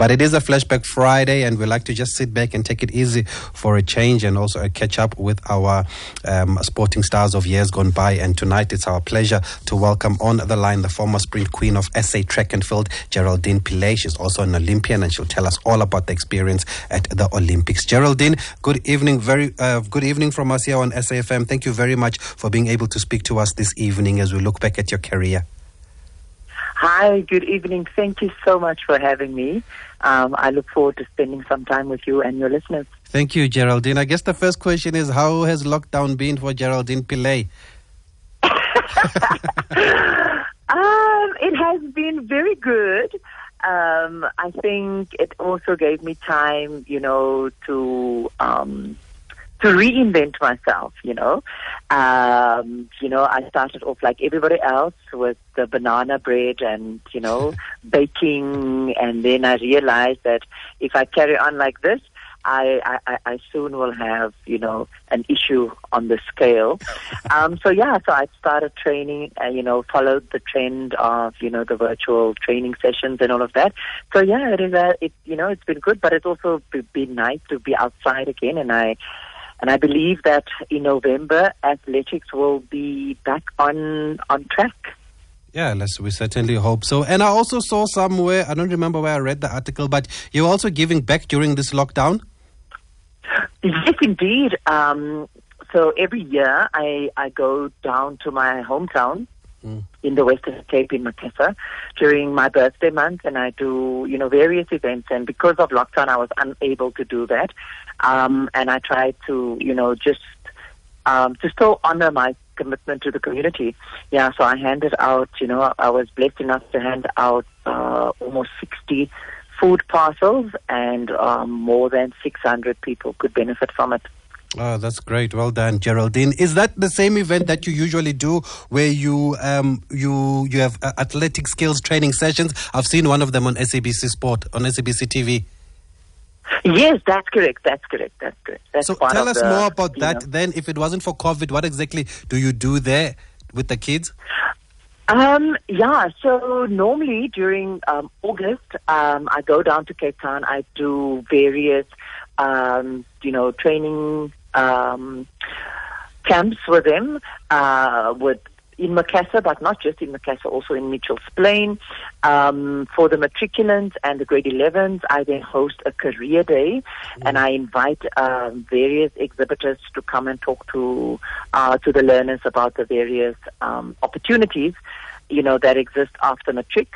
But it is a flashback Friday, and we like to just sit back and take it easy for a change and also a catch up with our um, sporting stars of years gone by. And tonight it's our pleasure to welcome on the line the former sprint queen of SA Track and Field, Geraldine Pillay. She's also an Olympian, and she'll tell us all about the experience at the Olympics. Geraldine, good evening. Very uh, good evening from us here on SAFM. Thank you very much for being able to speak to us this evening as we look back at your career. Hi, good evening. Thank you so much for having me. Um, I look forward to spending some time with you and your listeners. Thank you, Geraldine. I guess the first question is how has lockdown been for Geraldine Pillay? um, it has been very good. Um, I think it also gave me time, you know, to um, to reinvent myself, you know. Um, you know, I started off like everybody else with the banana bread and, you know, baking. And then I realized that if I carry on like this, I, I, I soon will have, you know, an issue on the scale. Um, so yeah, so I started training, uh, you know, followed the trend of, you know, the virtual training sessions and all of that. So yeah, it is, a, it, you know, it's been good, but it's also been nice to be outside again. And I, and I believe that in November, athletics will be back on on track. Yeah, let's we certainly hope so. And I also saw somewhere, I don't remember where I read the article, but you're also giving back during this lockdown. Yes, indeed. Um, so every year I I go down to my hometown mm. in the Western Cape in Macassar during my birthday month, and I do you know various events. And because of lockdown, I was unable to do that. Um, and I try to you know just um, to still honor my commitment to the community. Yeah, so I handed out. You know, I was blessed enough to hand out uh, almost sixty food parcels, and um, more than 600 people could benefit from it. Oh, that's great. Well done, Geraldine. Is that the same event that you usually do, where you um, you you have uh, athletic skills training sessions? I've seen one of them on SABC Sport on SABC TV. Yes, that's correct. That's correct. That's correct. That's so tell us the, more about that. Know. Then, if it wasn't for COVID, what exactly do you do there with the kids? Um, yeah, so normally during um, August, um, I go down to Cape Town. I do various, um, you know, training um, camps with them, uh, with in Macassar, but not just in Macassar, also in Mitchell's Plain. Um, for the matriculants and the grade 11s, I then host a career day, mm-hmm. and I invite um, various exhibitors to come and talk to uh, to the learners about the various um, opportunities, you know, that exist after matric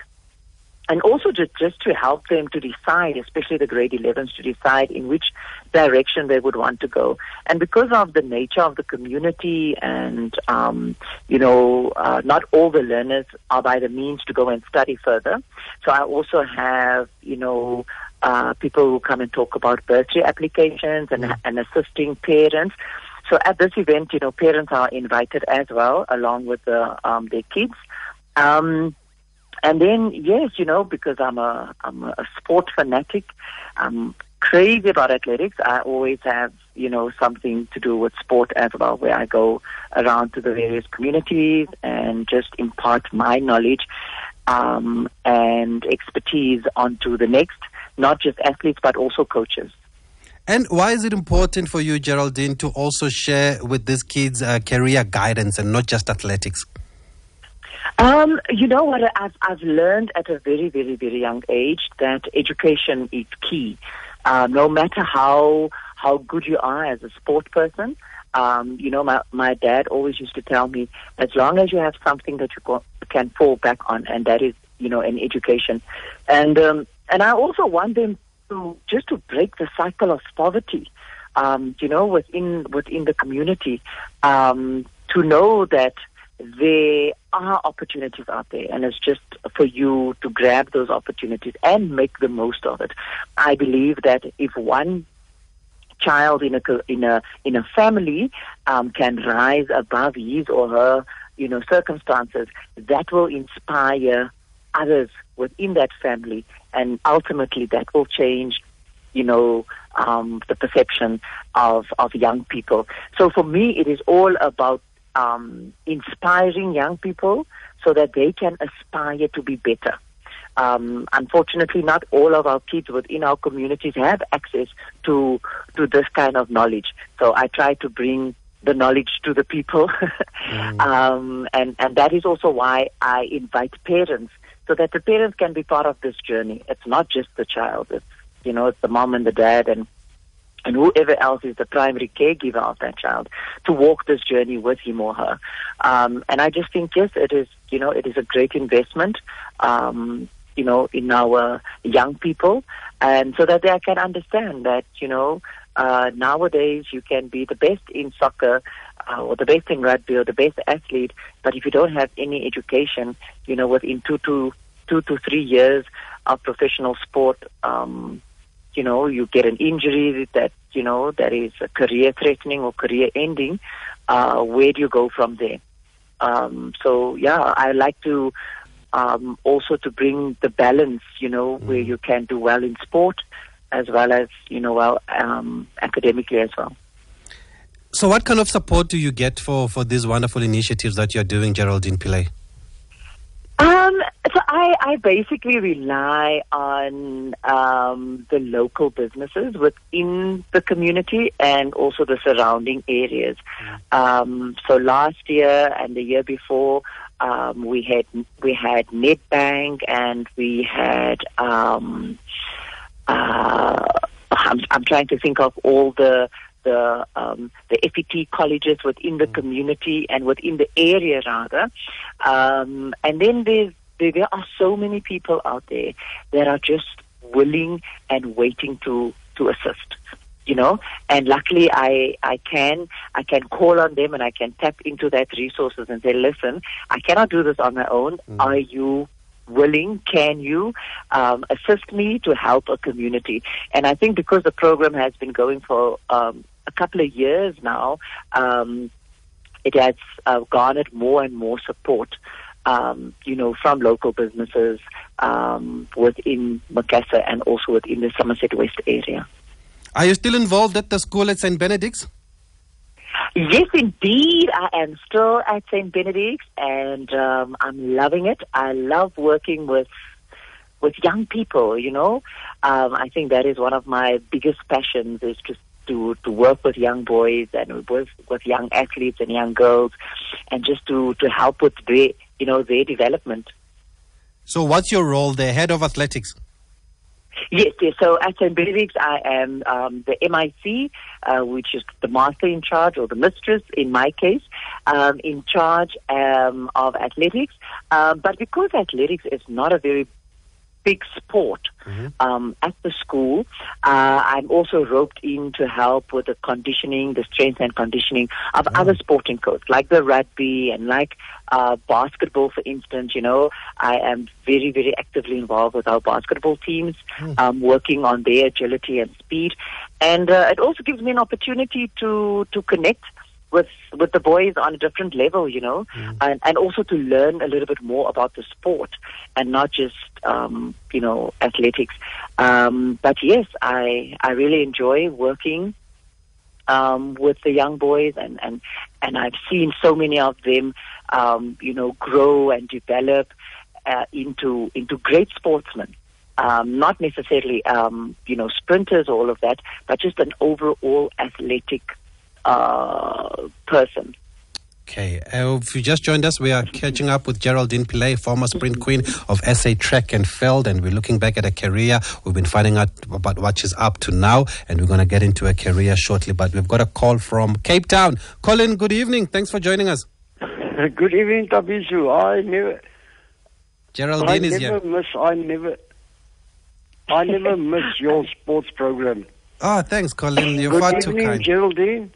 and also just, just to help them to decide, especially the grade 11s, to decide in which direction they would want to go. And because of the nature of the community and, um, you know, uh, not all the learners are by the means to go and study further. So I also have, you know, uh, people who come and talk about bursary applications and, mm. and assisting parents. So at this event, you know, parents are invited as well, along with the, um, their kids. Um, and then, yes, you know, because I'm a I'm a sport fanatic, I'm crazy about athletics. I always have, you know, something to do with sport as well, where I go around to the various communities and just impart my knowledge um, and expertise onto the next, not just athletes but also coaches. And why is it important for you, Geraldine, to also share with these kids uh, career guidance and not just athletics? Um, you know what? I've, I've learned at a very, very, very young age that education is key. Uh, no matter how how good you are as a sport person, um, you know, my my dad always used to tell me, as long as you have something that you go, can fall back on, and that is, you know, an education. And um, and I also want them to just to break the cycle of poverty. Um, you know, within within the community, um, to know that there are opportunities out there, and it's just for you to grab those opportunities and make the most of it. I believe that if one child in a in a in a family um, can rise above his or her you know circumstances, that will inspire others within that family, and ultimately that will change you know, um, the perception of, of young people. So for me, it is all about um, inspiring young people so that they can aspire to be better. um, unfortunately, not all of our kids within our communities have access to to this kind of knowledge. So I try to bring the knowledge to the people, mm. um, and and that is also why I invite parents so that the parents can be part of this journey. It's not just the child; it's you know it's the mom and the dad and and whoever else is the primary caregiver of that child to walk this journey with him or her. Um, and I just think yes, it is you know it is a great investment. Um, you know, in our young people, and so that they can understand that, you know, uh, nowadays you can be the best in soccer uh, or the best in rugby or the best athlete, but if you don't have any education, you know, within two to two to three years of professional sport, um, you know, you get an injury that you know that is career threatening or career ending. Uh, where do you go from there? Um, so yeah, I like to um, also to bring the balance, you know, mm. where you can do well in sport as well as you know well um, academically as well. So, what kind of support do you get for for these wonderful initiatives that you're doing, Geraldine Pillay? Um, I, I basically rely on um, the local businesses within the community and also the surrounding areas. Um, so last year and the year before, um, we had we had Nedbank and we had um, uh, I'm, I'm trying to think of all the the um, the FET colleges within the mm. community and within the area rather. Um, and then there's, there, there are so many people out there that are just willing and waiting to to assist you know and luckily i i can i can call on them and i can tap into that resources and say listen i cannot do this on my own mm. are you willing, can you um, assist me to help a community? And I think because the program has been going for um, a couple of years now, um, it has uh, garnered more and more support. Um, you know, from local businesses um, within Macassar and also within the Somerset West area. Are you still involved at the school at St. Benedict's? Yes, indeed. I am still at St. Benedict's and um, I'm loving it. I love working with with young people, you know. Um, I think that is one of my biggest passions is just to, to work with young boys and with, with young athletes and young girls and just to, to help with their, you know, their development. So what's your role there, head of athletics? Yes, yes. So at St. Benedict's, I am um, the MIC, uh, which is the master in charge or the mistress in my case, um, in charge um, of athletics. Um, but because athletics is not a very big sport mm-hmm. um, at the school. Uh, I'm also roped in to help with the conditioning, the strength and conditioning of mm. other sporting codes, like the rugby and like uh, basketball, for instance. You know, I am very, very actively involved with our basketball teams, mm. um, working on their agility and speed. And uh, it also gives me an opportunity to to connect with with the boys on a different level, you know, mm. and, and also to learn a little bit more about the sport and not just um, you know athletics. Um, but yes, I I really enjoy working um, with the young boys, and and and I've seen so many of them, um, you know, grow and develop uh, into into great sportsmen. Um, not necessarily, um, you know, sprinters, all of that, but just an overall athletic uh, person. Okay, uh, if you just joined us, we are catching up with Geraldine Pillay, former sprint queen of SA Track and Field, and we're looking back at her career. We've been finding out about what she's up to now, and we're going to get into her career shortly. But we've got a call from Cape Town. Colin, good evening. Thanks for joining us. Good evening, Thabiso. I never. Geraldine I is never here. Miss, I never. I never miss your sports program. Oh, thanks, Colin. You're Good far evening, too kind. Geraldine.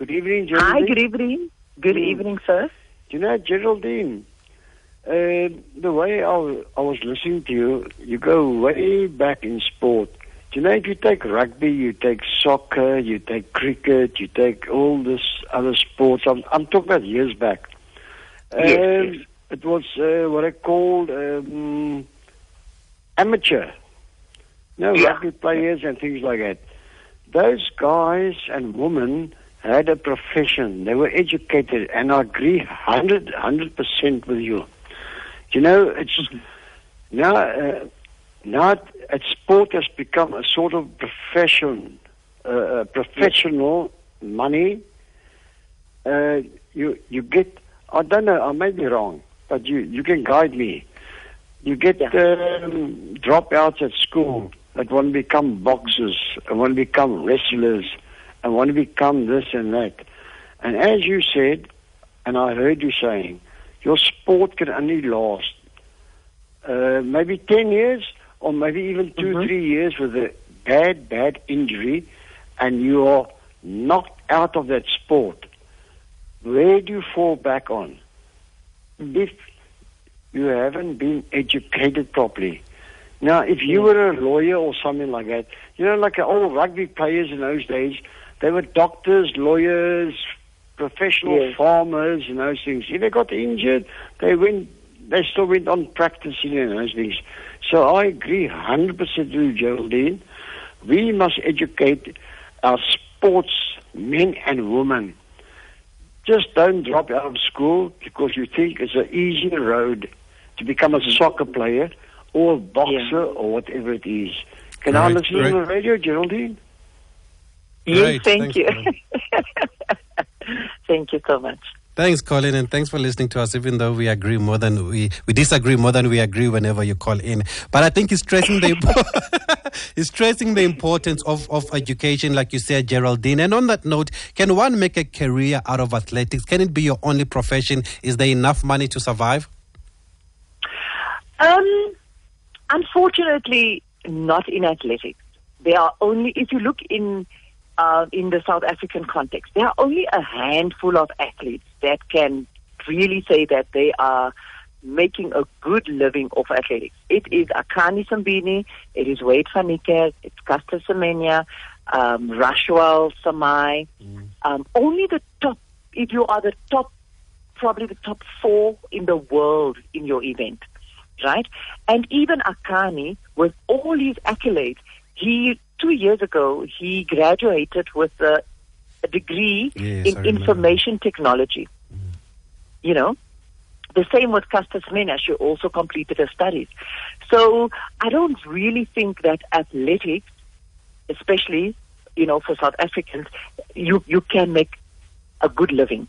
Good evening, Geraldine. Hi, good evening. Good Mm. evening, sir. You know, Geraldine, uh, the way I was listening to you, you go way back in sport. Do you know, if you take rugby, you take soccer, you take cricket, you take all this other sports. I'm, I'm talking about years back. Yes, Um, yes. It was uh, what I called um, amateur. No, Yeah. rugby players and things like that. Those guys and women had a profession. They were educated, and I agree 100 percent with you. You know, it's Now, uh, now it, sport has become a sort of profession, uh, professional money. Uh, you you get. I don't know. I may be wrong, but you you can guide me. You get um, dropouts at school that want to become boxers, and want to become wrestlers, and want to become this and that. And as you said, and I heard you saying, your sport can only last uh, maybe 10 years or maybe even 2 mm-hmm. three years with a bad, bad injury, and you are knocked out of that sport. Where do you fall back on? If you haven't been educated properly. Now, if you were a lawyer or something like that, you know, like all rugby players in those days, they were doctors, lawyers, professional yes. farmers, and those things. If they got injured, they went, they still went on practicing and those things. So I agree 100% with Geraldine. We must educate our sports men and women. Just don't drop out of school because you think it's an easy road to become a soccer player or a boxer yeah. or whatever it is. Can I listen on the radio, Geraldine? Yes, thank Thanks, you. thank you so much. Thanks, Colin, and thanks for listening to us. Even though we agree more than we we disagree more than we agree whenever you call in, but I think he's stressing the he's stressing the importance of of education, like you said, Geraldine. And on that note, can one make a career out of athletics? Can it be your only profession? Is there enough money to survive? Um, unfortunately, not in athletics. There are only if you look in uh, in the South African context. There are only a handful of athletes that can really say that they are making a good living off athletics. It is Akani Simbine, it is Wayde van Niekerk, it's Caster Semenya, um, Ruswahl Samaai. Mm. Um, only the top, if you are the top, probably the top four in the world in your event, right? And even Akani, with all his accolades, he two years ago, he graduated with a, a degree yes, in information technology. Mm. You know, the same with Caster Semenya. She also completed her studies. So I don't really think that athletics, especially, you know, for South Africans, you, you can make a good living.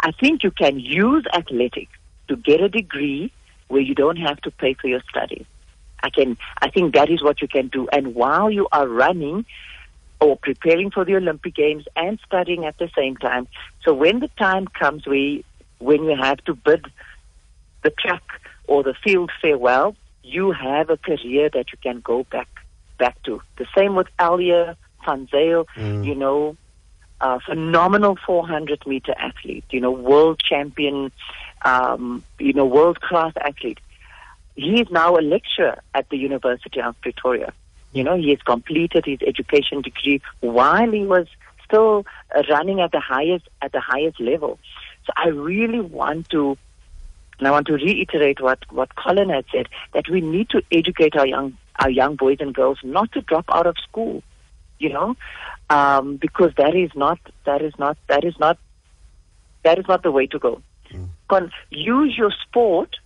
I think you can use athletics to get a degree where you don't have to pay for your studies. I can, I think that is what you can do. And while you are running or preparing for the Olympic Games and studying at the same time, so when the time comes where, when you have to bid the track or the field farewell, you have a career that you can go back back to. The same with LJ Van Zyl, mm. you know, a phenomenal 400 meter athlete, you know, world champion, um, you know, world class athlete he is now a lecturer at the University of Pretoria. You know, he has completed his education degree while he was still running at the highest at the highest level. So I really want to, and I want to reiterate what what Colin had said that we need to educate our young our young boys and girls not to drop out of school. You know, um, because that is not that is not that is not that is not the way to go. Mm. Use your sport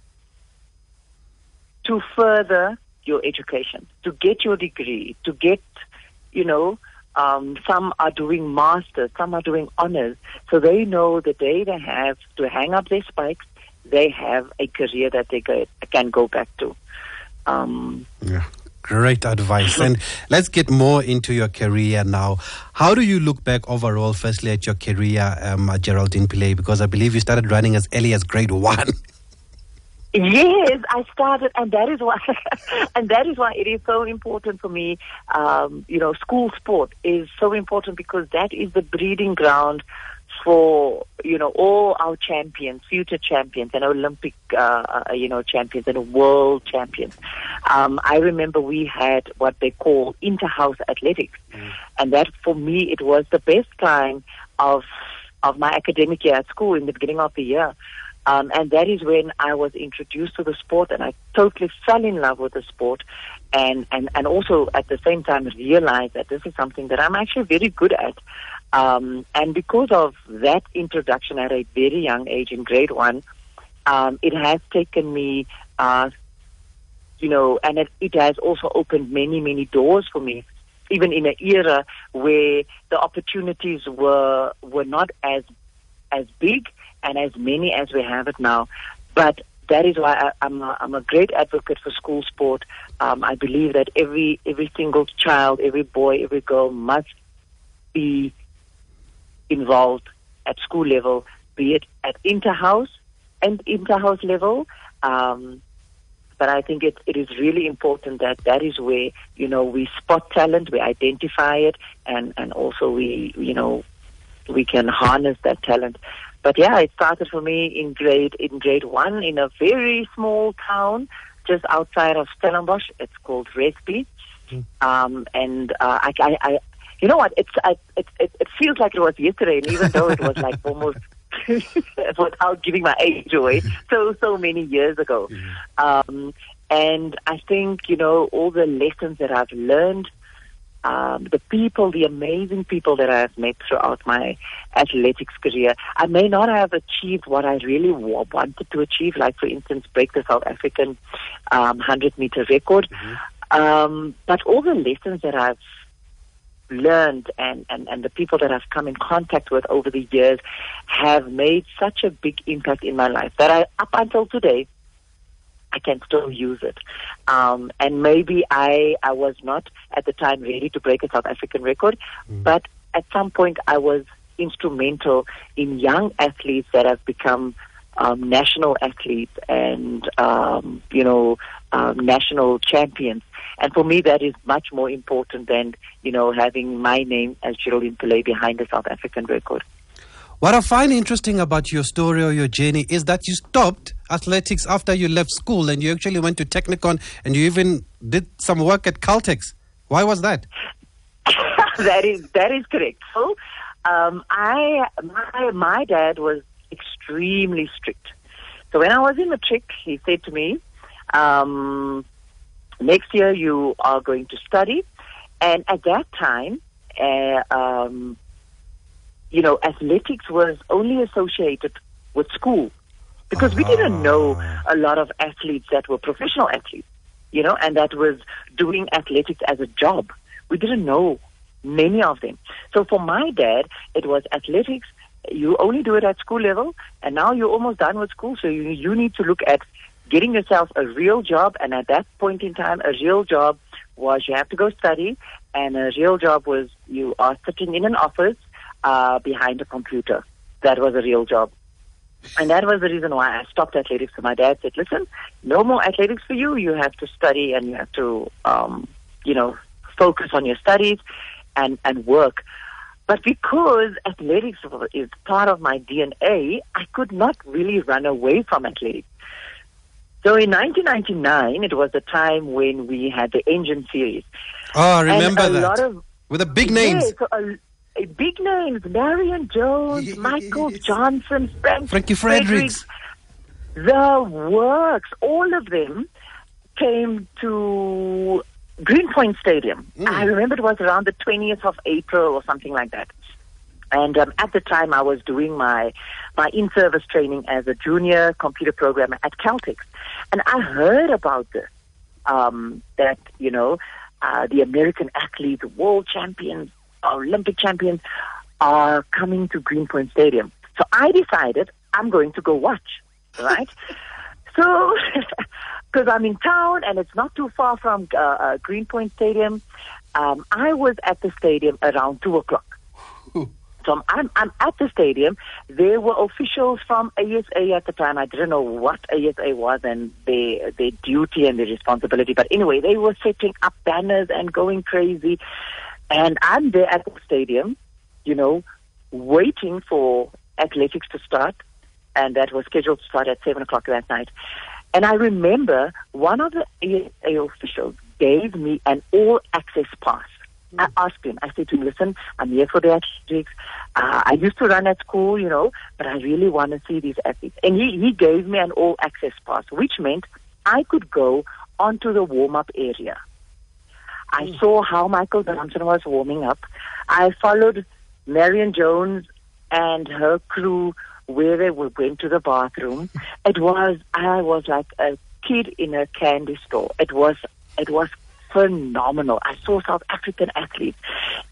to further your education, to get your degree, to get, you know, um, some are doing masters, some are doing honors. So they know the day they have to hang up their spikes, they have a career that they can go back to. Um, yeah. Great advice. And let's get more into your career now. How do you look back overall, firstly, at your career, um, Geraldine Pillay? Because I believe you started running as early as grade one. Yes, I started, and that is why, and that is why it is so important for me. Um, you know, school sport is so important because that is the breeding ground for you know all our champions, future champions, and Olympic uh, uh, you know champions and world champions. Um, I remember we had what they call inter-house athletics, mm. and that for me it was the best time of of my academic year at school in the beginning of the year. Um, and that is when I was introduced to the sport and I totally fell in love with the sport and, and, and also at the same time realized that this is something that I'm actually very good at. Um, and because of that introduction at a very young age in grade one, um, it has taken me uh, you know, and it, it has also opened many, many doors for me, even in an era where the opportunities were were not as as big and as many as we have it now. But that is why I, I'm a, I'm a great advocate for school sport. Um, I believe that every every single child, every boy, every girl must be involved at school level, be it at interhouse and interhouse level. Um, but I think it, it is really important that that is where, you know, we spot talent, we identify it, and, and also we, you know, we can harness that talent. But yeah, it started for me in grade, in grade one in a very small town just outside of Stellenbosch. It's called Raithby. Mm. Um, and uh, I, I, I, you know what? It's I, it, it it feels like it was yesterday, and even though it was like almost without giving my age away, so so many years ago. Um, and I think you know all the lessons that I've learned, um, the people, the amazing people that I've met throughout my athletics career. I may not have achieved what I really wanted to achieve, like for instance, break the South African um, hundred meter record. Mm-hmm. Um, but all the lessons that I've learned and, and, and the people that I've come in contact with over the years have made such a big impact in my life that I, up until today, I can still use it. Um, and maybe I, I was not at the time ready to break a South African record, mm. but at some point I was instrumental in young athletes that have become um, national athletes and, um, you know, um, national champions. And for me, that is much more important than, you know, having my name as Geraldine Pillay behind the South African record. What I find interesting about your story or your journey is that you stopped athletics after you left school and you actually went to Technikon and you even did some work at Caltex. Why was that? that is that is correct. So, um, I my my dad was extremely strict. So when I was in matric, he said to me, um, next year you are going to study. And at that time, uh, um, you know, athletics was only associated with school because we didn't know ah. a lot of athletes that were professional athletes, you know, and that was doing athletics as a job. We didn't know many of them. So for my dad, it was athletics. You only do it at school level, and now you're almost done with school, so you, you need to look at getting yourself a real job. And at that point in time, a real job was you have to go study, and a real job was you are sitting in an office uh, behind a computer. That was a real job. And that was the reason why I stopped athletics. So my dad said, listen, no more athletics for you. You have to study and you have to, um, you know, focus on your studies and, and work. But because athletics is part of my DNA, I could not really run away from athletics. So in 1999, it was the time when we had the Engen series. Oh, I remember that. Of, With the big names. Yeah, so a, a big names, Marion Jones. Michael Johnson, Frank Frankie Fredericks. The works, all of them came to Greenpoint Stadium. Mm. I remember it was around the 20th of April or something like that. And um, at the time, I was doing my my in-service training as a junior computer programmer at Caltex, and I heard about this. Um, that you know, uh, the American athletes, world champions, Olympic champions, are coming to Greenpoint Stadium. So I decided I'm going to go watch. Right. so, because I'm in town and it's not too far from uh, uh, Greenpoint Stadium, um, I was at the stadium around two o'clock. So I'm, I'm at the stadium. There were officials from ASA at the time. I didn't know what ASA was and their, their duty and their responsibility. But anyway, they were setting up banners and going crazy. And I'm there at the stadium, you know, waiting for athletics to start. And that was scheduled to start at 7 o'clock that night. And I remember one of the ASA officials gave me an all access pass I asked him, I said to him, listen, I'm here for the athletics. Uh, I used to run at school, you know, but I really want to see these athletes. And he, he gave me an all access pass, which meant I could go onto the warm up area. I mm. saw how Michael Johnson was warming up. I followed Marion Jones and her crew where they went to the bathroom. It was, I was like a kid in a candy store. It was it was phenomenal. I saw South African athletes.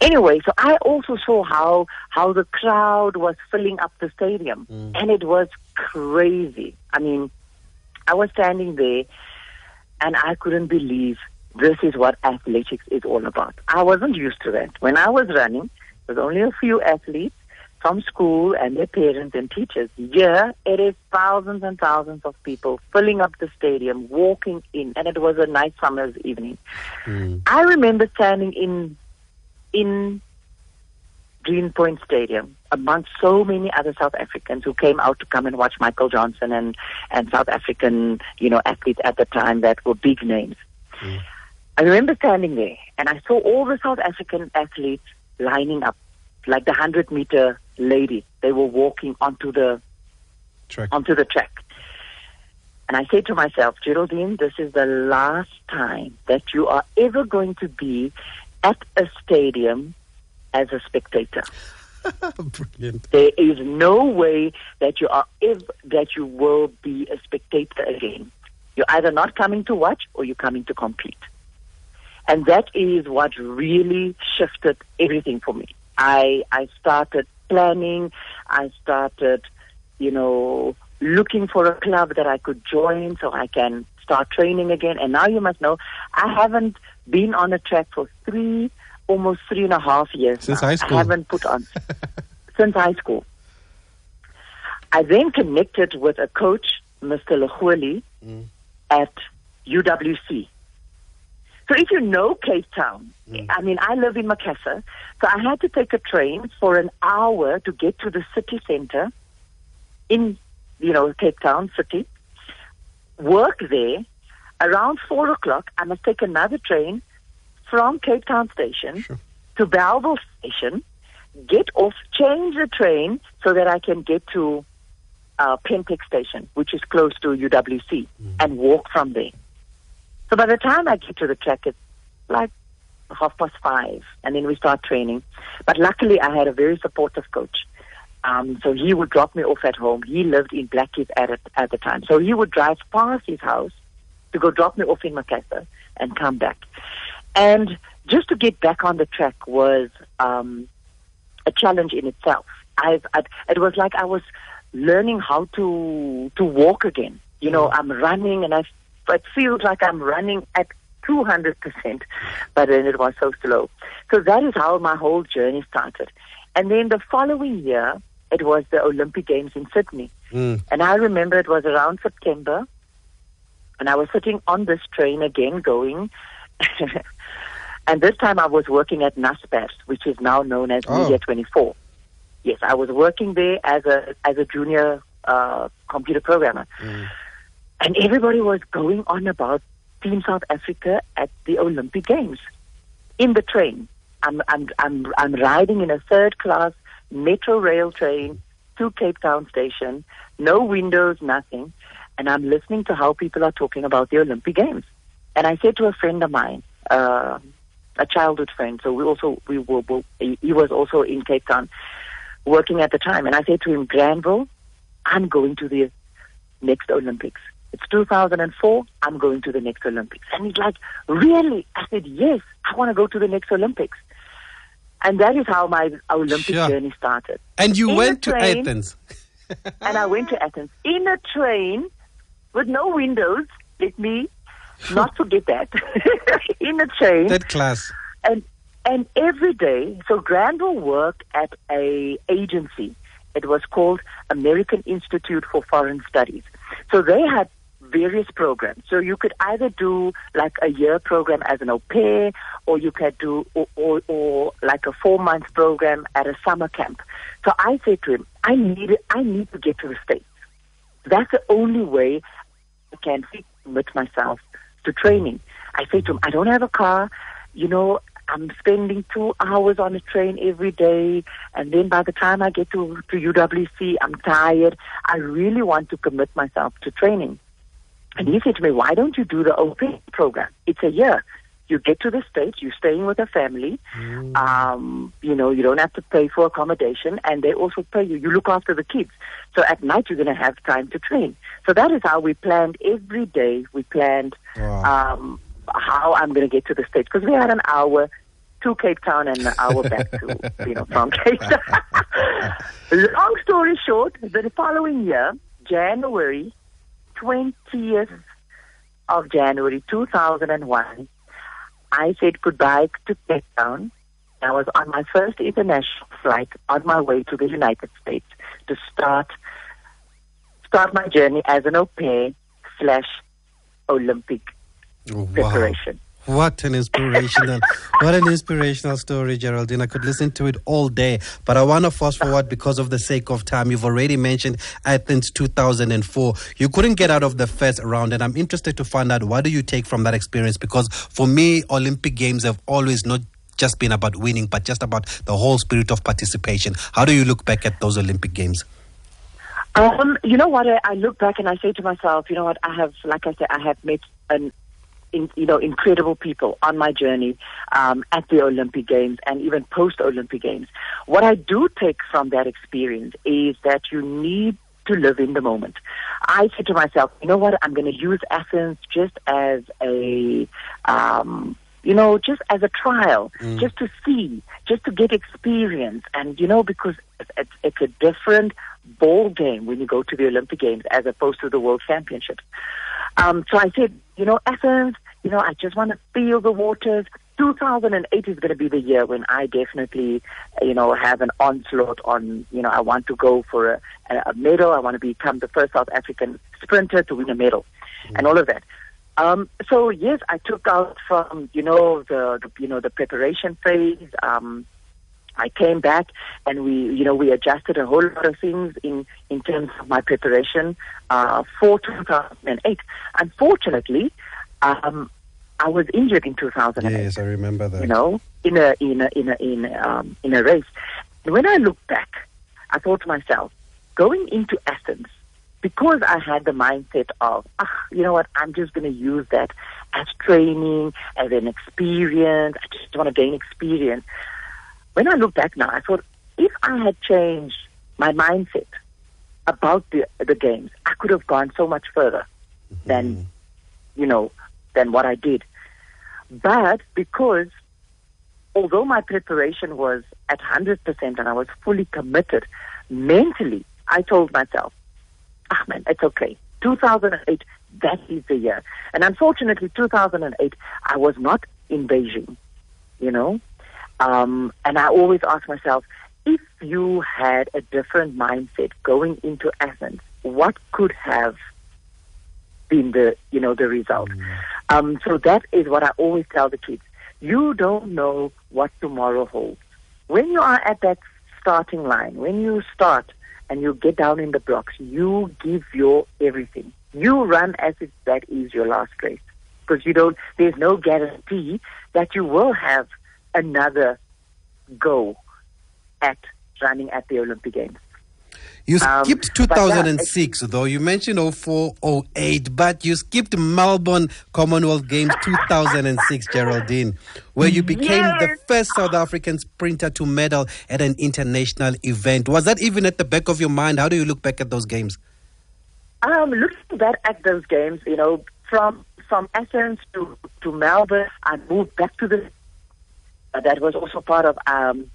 Anyway, so I also saw how how the crowd was filling up the stadium, mm. and it was crazy. I mean, I was standing there, and I couldn't believe this is what athletics is all about. I wasn't used to that. When I was running, there was only a few athletes from school and their parents and teachers. Here, it is thousands and thousands of people filling up the stadium, walking in, and it was a nice summer's evening. Mm. I remember standing in in Greenpoint Stadium amongst so many other South Africans who came out to come and watch Michael Johnson and and South African, you know, athletes at the time that were big names. Mm. I remember standing there and I saw all the South African athletes lining up, like the hundred meter lady. They were walking onto the track. onto the track. And I said to myself, Geraldine, this is the last time that you are ever going to be at a stadium as a spectator. Brilliant. There is no way that you are ever, that you will be a spectator again. You're either not coming to watch or you're coming to compete. And that is what really shifted everything for me. I I started planning. I started, you know, looking for a club that I could join so I can start training again. And now you must know, I haven't been on a track for three, almost three and a half years. Since now. high school? I haven't put on since high school. I then connected with a coach, Mr. Lecholi, mm. at UWC. So if you know Cape Town, mm. I mean, I live in Macassar, so I had to take a train for an hour to get to the city center in, you know, Cape Town city, work there. Around four o'clock, I must take another train from Cape Town station sure. to Bellville station, get off, change the train so that I can get to uh, Pentech station, which is close to UWC, mm. and walk from there. So by the time I get to the track, it's like half past five, and then we start training. But luckily, I had a very supportive coach. Um, so he would drop me off at home. He lived in Blackheath at, it, at the time. So he would drive past his house to go drop me off in Macassar and come back. And just to get back on the track was um, a challenge in itself. I've, I've, it was like I was learning how to to walk again. You know, I'm running and I it feels like I'm running at 200%, but then it was so slow. So that is how my whole journey started. And then the following year, it was the Olympic Games in Sydney. Mm. And I remember it was around September, and I was sitting on this train again going. and this time I was working at Naspers, which is now known as oh. Media 24. Yes, I was working there as a as a junior uh, computer programmer. Mm. And everybody was going on about Team South Africa at the Olympic Games in the train. I'm, I'm, I'm, I'm riding in a third class metro rail train to Cape Town station, no windows, nothing. And I'm listening to how people are talking about the Olympic Games. And I said to a friend of mine, uh, a childhood friend, so we also, we were, he was also in Cape Town working at the time. And I said to him, Granville, I'm going to the next Olympics. It's 2004. I'm going to the next Olympics. And he's like, really? I said, yes, I want to go to the next Olympics. And that is how my Olympic sure. journey started. And you in went to Athens. and I went to Athens in a train with no windows. Let me not forget that. in a train. That class. And and every day, so Granville worked at a agency. It was called American Institute for Foreign Studies. So they had various programs. So you could either do like a year program as an au pair, or you could do or, or, or like a four month program at a summer camp. So I said to him, I need I need to get to the states. That's the only way I can commit myself to training. I said to him, I don't have a car. You know, I'm spending two hours on a train every day, and then by the time I get to, to UWC, I'm tired. I really want to commit myself to training. And he said to me, why don't you do the au pair program? It's a year. you get to the States, you're staying with a family, mm. um, you know, you don't have to pay for accommodation, and they also pay you. You look after the kids. So at night, you're going to have time to train. So that is how we planned every day. We planned wow. um, how I'm going to get to the States because we had an hour to Cape Town and an hour back to, you know, from Cape Town. Long story short, the following year, January 20th of January 2001, I said goodbye to Cape Town. I was on my first international flight on my way to the United States to start start my journey as an au pair slash Olympic oh, wow. preparation. What an inspirational, what an inspirational story, Geraldine. I could listen to it all day, but I want to fast forward because of the sake of time. You've already mentioned Athens 2004. You couldn't get out of the first round, and I'm interested to find out what do you take from that experience? Because for me, Olympic Games have always not just been about winning, but just about the whole spirit of participation. How do you look back at those Olympic Games? Um, you know what? I, I look back and I say to myself, you know what? I have, like I said, I have met an in, you know, incredible people on my journey um, at the Olympic Games and even post Olympic Games. What I do take from that experience is that you need to live in the moment. I said to myself, you know what, I'm going to use Athens just as a, um, you know, just as a trial, mm. just to see, just to get experience. And, you know, because it's, it's a different ball game when you go to the Olympic Games as opposed to the World Championships. Um, so I said, you know, Athens, you know, I just want to feel the waters. 2008 is going to be the year when I definitely, you know, have an onslaught on, you know, I want to go for a, a medal. I want to become the first South African sprinter to win a medal mm-hmm. and all of that. Um, so yes, I took out from, you know, the, the you know, the preparation phase, um, I came back and we, you know, we adjusted a whole lot of things in, in terms of my preparation uh, for 2008. Unfortunately, um, I was injured in 2008. Yes, I remember that. You know, in a in a in a in a, um, in a race. And when I look back, I thought to myself, going into Athens, because I had the mindset of, ah, you know what, I'm just going to use that as training, as an experience. I just want to gain experience when I look back now, I thought if I had changed my mindset about the the games, I could have gone so much further mm-hmm. than you know than what I did. But because although my preparation was at 100% and I was fully committed mentally, I told myself, ah man, it's okay. 2008, that is the year. And unfortunately, 2008, I was not in Beijing, you know. Um, and I always ask myself, if you had a different mindset going into Athens, what could have been the you know the result? Mm. Um, so that is what I always tell the kids. You don't know what tomorrow holds. When you are at that starting line, when you start and you get down in the blocks, you give your everything. You run as if that is your last race because you don't. There's no guarantee that you will have another go at running at the Olympic Games. You um, skipped um, 2006, yeah, though. You mentioned 04, 08, but you skipped Melbourne Commonwealth Games 2006, Geraldine, where you became yes. the first South African sprinter to medal at an international event. Was that even at the back of your mind? How do you look back at those games? Um, looking back at those games, you know, from from Athens to, to Melbourne, I moved back to the that was also part of um,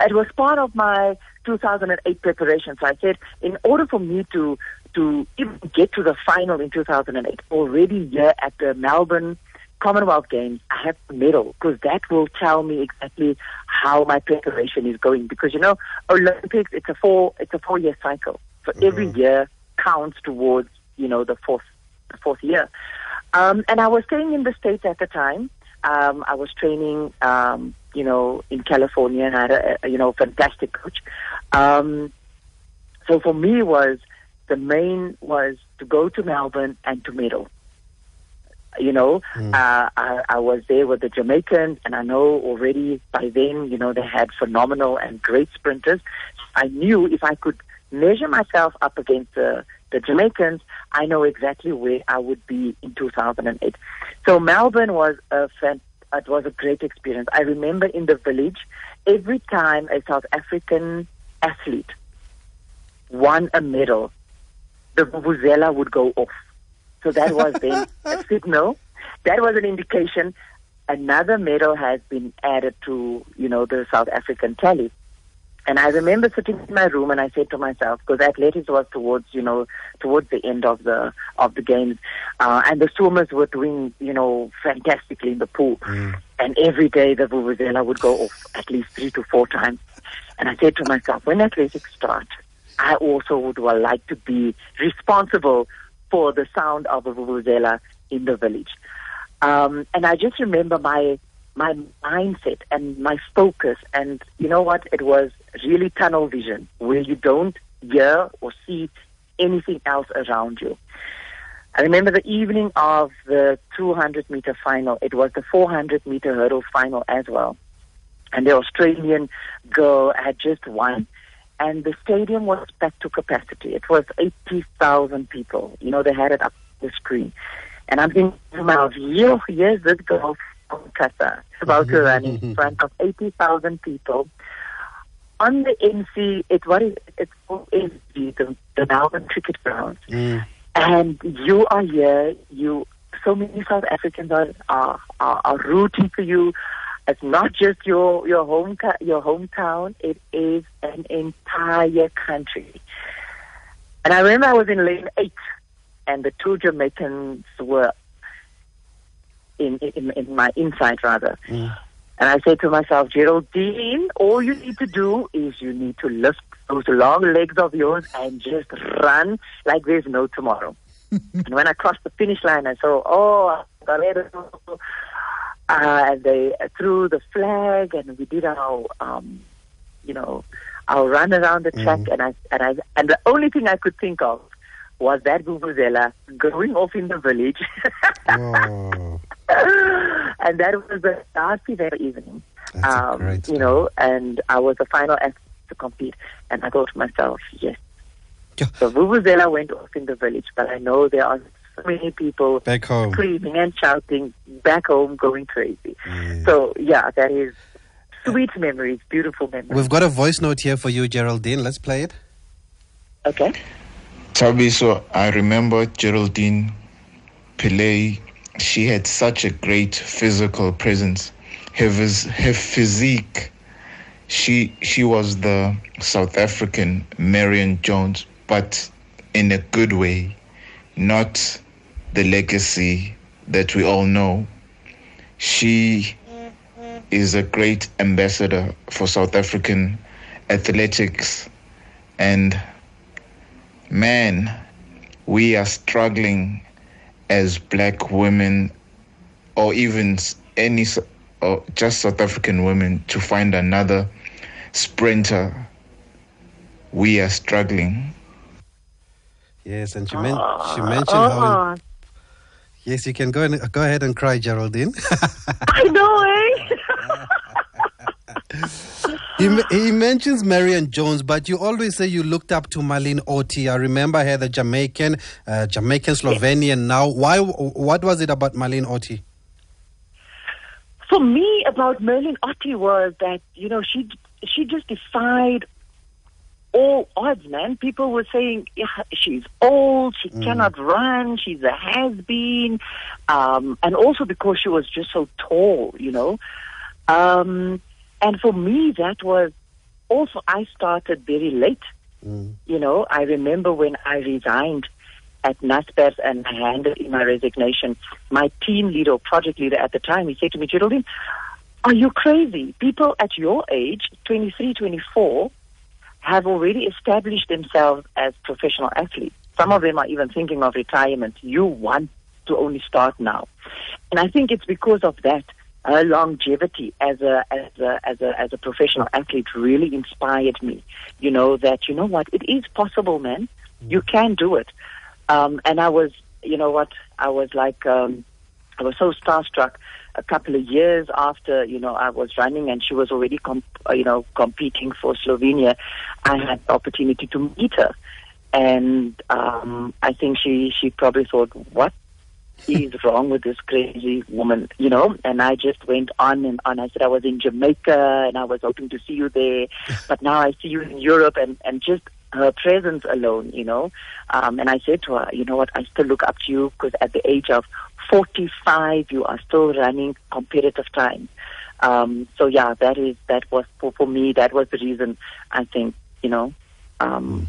it was part of my 2008 preparation. So I said, in order for me to to even get to the final in 2008, already here at the Melbourne Commonwealth Games, I have a medal because that will tell me exactly how my preparation is going. Because you know, Olympics it's a four it's a four year cycle, so mm-hmm. every year counts towards you know the fourth the fourth year. Um, and I was staying in the states at the time. Um, I was training. Um, you know, in California and had a, a you know, fantastic coach. Um, so for me was the main was to go to Melbourne and to medal. You know, mm. uh, I, I was there with the Jamaicans, and I know already by then, you know, they had phenomenal and great sprinters. I knew if I could measure myself up against the, the Jamaicans, I know exactly where I would be in 2008. So Melbourne was a fan, it was a great experience. I remember in the village, every time a South African athlete won a medal, the vuvuzela would go off. So that was then a signal. That was an indication another medal has been added to, you know, the South African tally. And I remember sitting in my room and I said to myself, because athletics was towards, you know, towards the end of the of the games, uh, and the swimmers were doing, you know, fantastically in the pool. Mm. And every day the vuvuzela would go off at least three to four times. And I said to myself, when athletics start, I also would like to be responsible for the sound of a vuvuzela in the village. Um, and I just remember my my mindset and my focus. And you know what? It was really tunnel vision, where you don't hear or see anything else around you. I remember the evening of the 200 meter final. It was the 400 meter hurdle final as well. And the Australian girl had just won. And the stadium was packed to capacity. It was 80,000 people. You know, they had it up the screen. And I'm thinking to myself, here's this girl from Qatar, about to run in front of 80,000 people. On the MC, it what is it's called MCG, the, the Melbourne Cricket Ground. Mm. And you are here, you so many South Africans are, are, are, are rooting for you. It's not just your your home your hometown; it is an entire country. And I remember I was in lane eight, and the two Jamaicans were in in, in my inside rather. Mm. And I said to myself, Geraldine, all you need to do is you need to lift those long legs of yours and just run like there's no tomorrow. and when I crossed the finish line, I saw, oh, uh, and they threw the flag, and we did our, um, you know, our run around the track, mm-hmm. and I and I and the only thing I could think of was that vuvuzela going off in the village. oh. and that was the last event evening. Um, you know, and I was the final athlete to compete, and I thought to myself, yes. Yeah. So vuvuzela went off in the village, but I know there are so many people back home screaming and shouting back home, going crazy. Yeah. So yeah, that is sweet memories, beautiful memories. We've got a voice note here for you, Geraldine. Let's play it. Okay. Thabiso, I remember Geraldine Pillay. She had such a great physical presence. Her, her physique, she she was the South African Marion Jones, but in a good way, not the legacy that we all know. She is a great ambassador for South African athletics and man, we are struggling as black women or even any or just South African women to find another sprinter. We are struggling. Yes, and she, men- she mentioned how. Yes, you can go and go ahead and cry, Geraldine. I know, eh? he, he mentions Marion Jones, but you always say you looked up to Merlene Ottey. I remember her, the Jamaican, uh, Jamaican Slovenian. Now, why? What was it about Merlene Ottey? For me, about Merlene Ottey was that you know she she just defied all odds, man. People were saying yeah, she's old, she mm. cannot run, she's a has been, um, and also because she was just so tall, you know. Um, and for me, that was also, I started very late. Mm. You know, I remember when I resigned at Naspers and I handed in my resignation, my team leader or project leader at the time, he said to me, Geraldine, are you crazy? People at your age, 23, 24, have already established themselves as professional athletes. Some of them are even thinking of retirement. You want to only start now. And I think it's because of that her longevity as a as a as a as a professional athlete really inspired me. You know that you know what it is possible, man. Mm. You can do it. Um, and I was, you know what, I was like, um, I was so starstruck. A couple of years after, you know, I was running and she was already, comp- uh, you know, competing for Slovenia. I had the opportunity to meet her, and um, I think she she probably thought, what is wrong with this crazy woman, you know? And I just went on and on. I said I was in Jamaica and I was hoping to see you there, but now I see you in Europe and, and just her presence alone, you know. Um, and I said to her, you know what, I still look up to you because at the age of 45, you are still running competitive time. Um, so yeah, that is, that was for, for me, that was the reason I think, you know, um,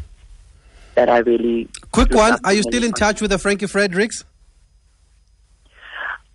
that I really. Quick one. Are you still in touch with the Frankie Fredericks?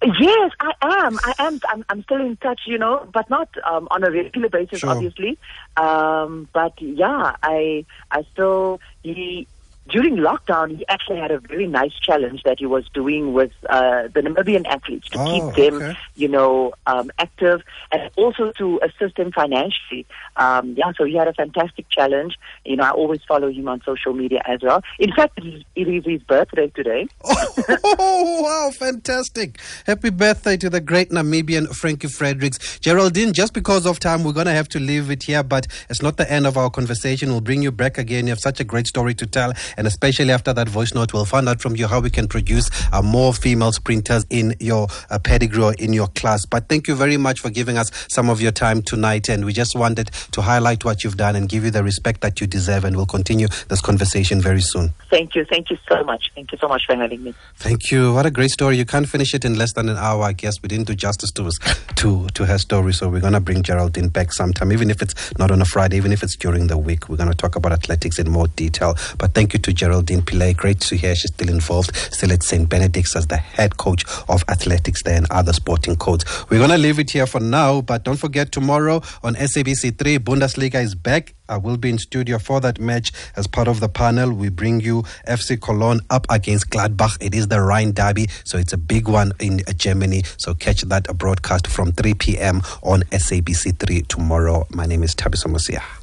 Yes, I am. I am. I'm, I'm still in touch, you know, but not um, on a regular basis, Sure. obviously. Um, but yeah, I I still he during lockdown he actually had a very nice challenge that he was doing with uh, the Namibian athletes to Oh, keep them, okay. you know, um, active and also to assist them financially. Um, yeah, so he had a fantastic challenge. You know, I always follow him on social media as well. In fact, it is, it is his birthday today. Oh, wow, fantastic. Happy birthday to the great Namibian Frankie Fredericks. Geraldine, just because of time, we're going to have to leave it here, but it's not the end of our conversation. We'll bring you back again. You have such a great story to tell, and especially after that voice note, we'll find out from you how we can produce uh, more female sprinters in your uh, pedigree or in your class. But thank you very much for giving us some of your time tonight, and we just wanted to highlight what you've done and give you the respect that you deserve, and we'll continue this conversation very soon. Thank you. Thank you so much. Thank you so much for having me. Thank you. What a great story. You can't finish it in less than an hour. I guess we didn't do justice to us, to to her story. So we're gonna bring Geraldine back sometime, even if it's not on a Friday, even if it's during the week. We're gonna talk about athletics in more detail. But thank you to Geraldine Pillay. Great to hear she's still involved, still at St. Benedict's as the head coach of athletics there and other sporting codes. We're gonna leave it here for now, but don't forget tomorrow on SABC three, Bundesliga is back. I will be in studio for that match as part of the panel. We bring you FC Cologne up against Gladbach. It is the Rhine Derby, so it's a big one in Germany. So catch that broadcast from 3 p.m. on SABC 3 tomorrow. My name is Thabiso Mosia.